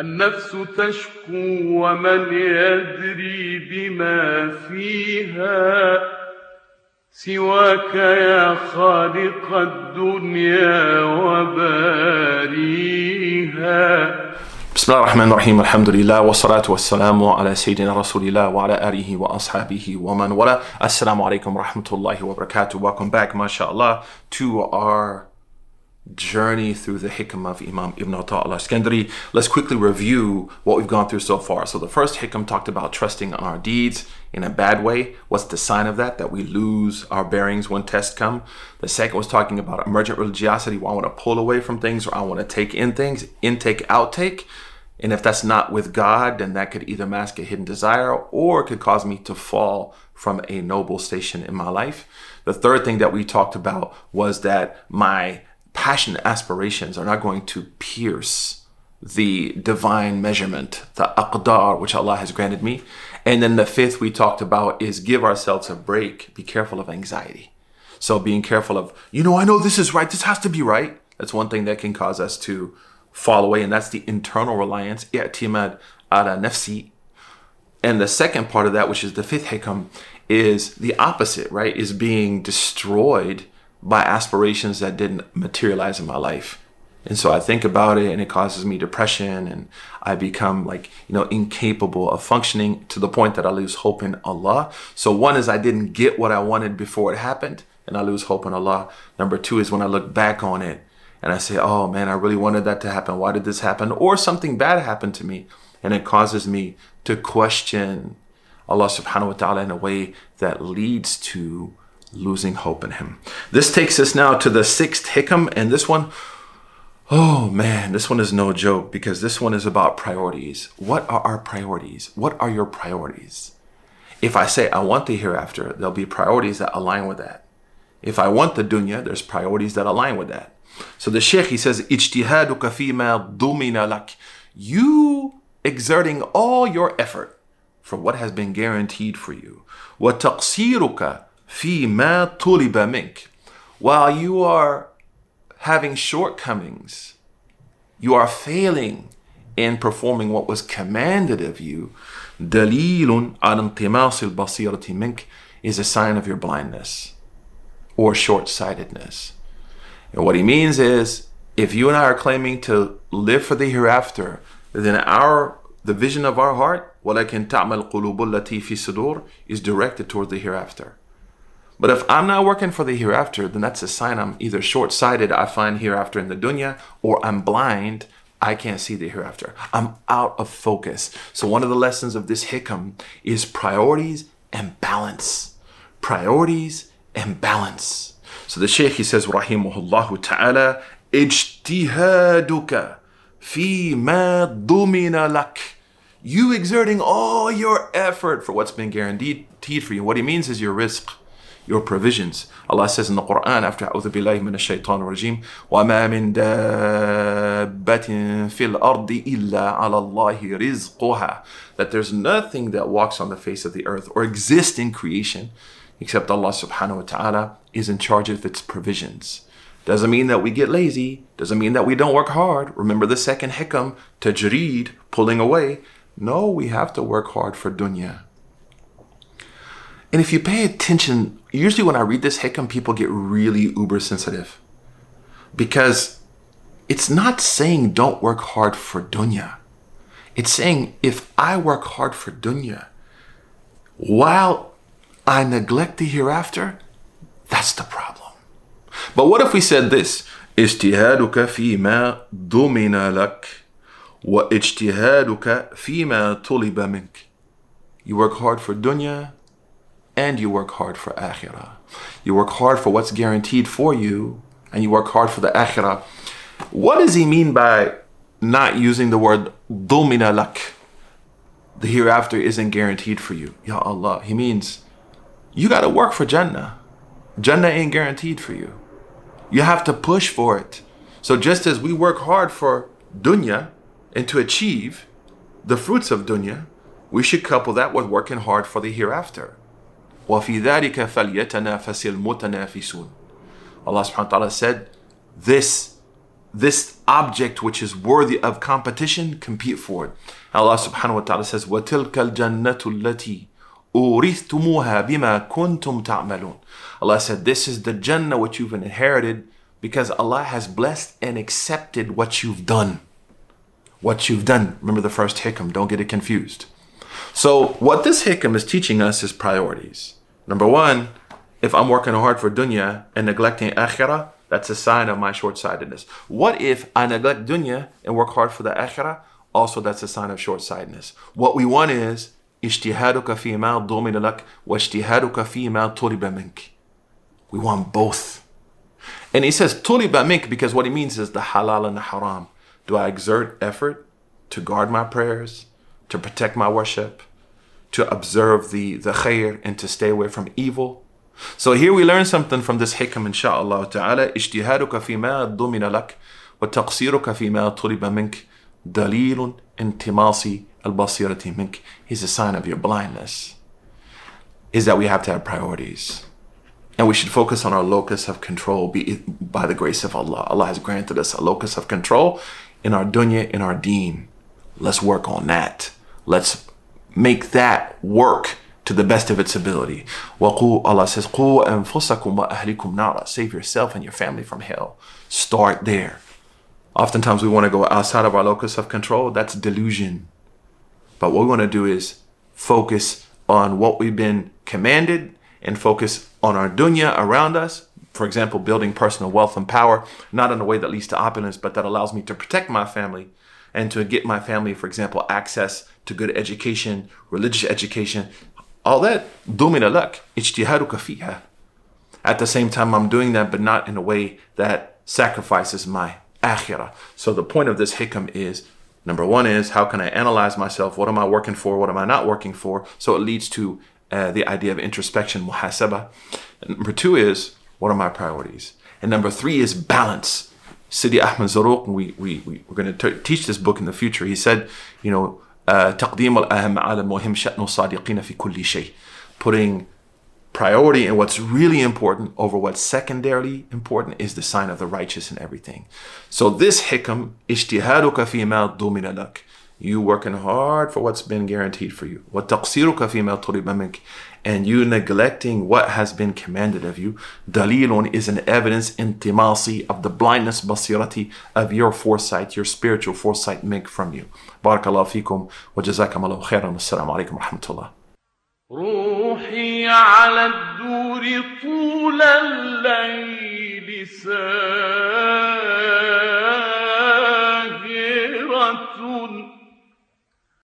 النفس تشكو ومن يدري بما فيها سواك يا خالق الدنيا وباريها. بسم الله الرحمن الرحيم الحمد لله والصلاة والسلام على سيدنا رسول الله وعلى آله وأصحابه ومن والاه. Assalamu alaikum rahmatullahi wa barakatuh Welcome back mashallah to our journey through the hikam of Imam Ibn Ata al-Iskandari. Let's quickly review what we've gone through so far. So the first hikam talked about trusting on our deeds in a bad way. What's the sign of that? That we lose our bearings when tests come. The second was talking about emergent religiosity, where I want to pull away from things or I want to take in things, intake, outtake. And if that's not with God, then that could either mask a hidden desire or it could cause me to fall from a noble station in my life. The third thing that we talked about was that my passionate aspirations are not going to pierce the divine measurement, the aqdar, which Allah has granted me. And then the fifth we talked about is give ourselves a break, be careful of anxiety. So being careful of, you know, I know this is right, this has to be right. That's one thing that can cause us to fall away, and that's the internal reliance, i'timad ala nafsi. And the second part of that, which is the fifth hikam, is the opposite, right? Is being destroyed by aspirations that didn't materialize in my life. And so I think about it and it causes me depression and I become like, you know, incapable of functioning to the point that I lose hope in Allah. So one is I didn't get what I wanted before it happened and I lose hope in Allah. Number two is when I look back on it and I say, oh man, I really wanted that to happen. Why did this happen? Or something bad happened to me and it causes me to question Allah subhanahu wa ta'ala in a way that leads to losing hope in him. This takes us now to the sixth hikam, and this one, oh man, this one is no joke because this one is about priorities. What are our priorities? What are your priorities? If I say I want the hereafter, there'll be priorities that align with that. If I want the dunya, there's priorities that align with that. So the Sheikh he says, اجتهادك فيما ضمن لك. You exerting all your effort for what has been guaranteed for you. وتقصيرك فيما طلب منك. While you are having shortcomings, you are failing in performing what was commanded of you. دليل على انطماس البصيرة منك is a sign of your blindness or short-sightedness. And what he means is, if you and I are claiming to live for the hereafter, then our the vision of our heart, وَلَكِنْ تَعْمَلْ قُلُوبُ الَّتِي فِي الصُّدُورِ is directed toward the hereafter. But if I'm not working for the hereafter, then that's a sign I'm either short sighted, I find hereafter in the dunya, or I'm blind, I can't see the hereafter. I'm out of focus. So, one of the lessons of this hikam is priorities and balance. Priorities and balance. So, the Shaykh, he says, Rahimahullah ta'ala, Ijtihaduka fi ma dumina lak you exerting all your effort for what's been guaranteed for you. What he means is your rizq your provisions. Allah says in the Quran after أعوذ بالله من الشيطان الرجيم وما من دابة في الأرض إلا على الله رزقها that there's nothing that walks on the face of the earth or exists in creation except Allah subhanahu wa ta'ala is in charge of its provisions. Doesn't mean that we get lazy, doesn't mean that we don't work hard. Remember the second hikam, tajreed, pulling away. No, we have to work hard for dunya. And if you pay attention, usually when I read this Hikam, people get really uber sensitive because it's not saying don't work hard for dunya. It's saying if I work hard for dunya while I neglect the hereafter, that's the problem. But what if we said this? اجتهادك فيما ضمن لك واجتهادك فيما طلب منك. You work hard for dunya and you work hard for akhirah. You work hard for what's guaranteed for you, and you work hard for the akhirah. What does he mean by not using the word dumina lak? The hereafter isn't guaranteed for you. Ya Allah. He means you got to work for Jannah. Jannah ain't guaranteed for you. You have to push for it. So just as we work hard for dunya and to achieve the fruits of dunya, we should couple that with working hard for the hereafter. وَفِي ذَلِكَ فَلْيَتَنَافَسِ الْمُتَنَافِسُونَ Allah subhanahu wa ta'ala said, this this object which is worthy of competition, compete for it. Allah subhanahu wa ta'ala says, وَتِلْكَ الْجَنَّةُ الَّتِي أُورِثْتُمُوهَا بِمَا كُنْتُمْ تَعْمَلُونَ Allah said, this is the Jannah which you've inherited because Allah has blessed and accepted what you've done. What you've done. Remember the first hikam, don't get it confused. So what this hikam is teaching us is priorities. Number one, if I'm working hard for dunya and neglecting akhirah, that's a sign of my short-sightedness. What if I neglect dunya and work hard for the akhirah? Also, that's a sign of short-sightedness. What we want is اجتهادك فيما ضمن لك واجتهادك فيما طلب منك. We want both. And he says tuliba mink because what he means is the halal and the haram. Do I exert effort to guard my prayers, to protect my worship, to observe the, the khair, and to stay away from evil. So here we learn something from this hikam, inshaAllah ta'ala. اجتهادك فيما ضمن لك وتقصيرك فيما طلب منك دليل انطماس البصيرة منك He's a sign of your blindness. Is that we have to have priorities. And we should focus on our locus of control by the grace of Allah. Allah has granted us a locus of control in our dunya, in our deen. Let's work on that. Let's make that work to the best of its ability. Allah says, Save yourself and your family from hell. Start there. Oftentimes we want to go outside of our locus of control. That's delusion. But what we want to do is focus on what we've been commanded and focus on our dunya around us. For example, building personal wealth and power, not in a way that leads to opulence, but that allows me to protect my family and to get my family, for example, access to good education, religious education, all that. Dumina lak, ijtihaduka fiha. At the same time, I'm doing that, but not in a way that sacrifices my akhirah. So the point of this hikam is number one is how can I analyze myself? What am I working for? What am I not working for? So it leads to uh, the idea of introspection, muhasaba. And number two is, what are my priorities? And number three is balance. Sidi Ahmed Zaruq, we, we, we, we're going to teach this book in the future. He said, you know, تقديم الأهم على المهم شأن الصادقين في كل شيء. Putting priority in what's really important over what's secondarily important is the sign of the righteous in everything. So this hikam, اجتهادك فيما ضمن لك you working hard for what's been guaranteed for you. And you neglecting what has been commanded of you. Dalilun is an evidence intimasi of the blindness basirati of your foresight, your spiritual foresight make from you. Barakallahu fikum wa jazakum Allahu khairan. Assalamu alaikum wa rahmatullah. روحي على الدور طول الليل سار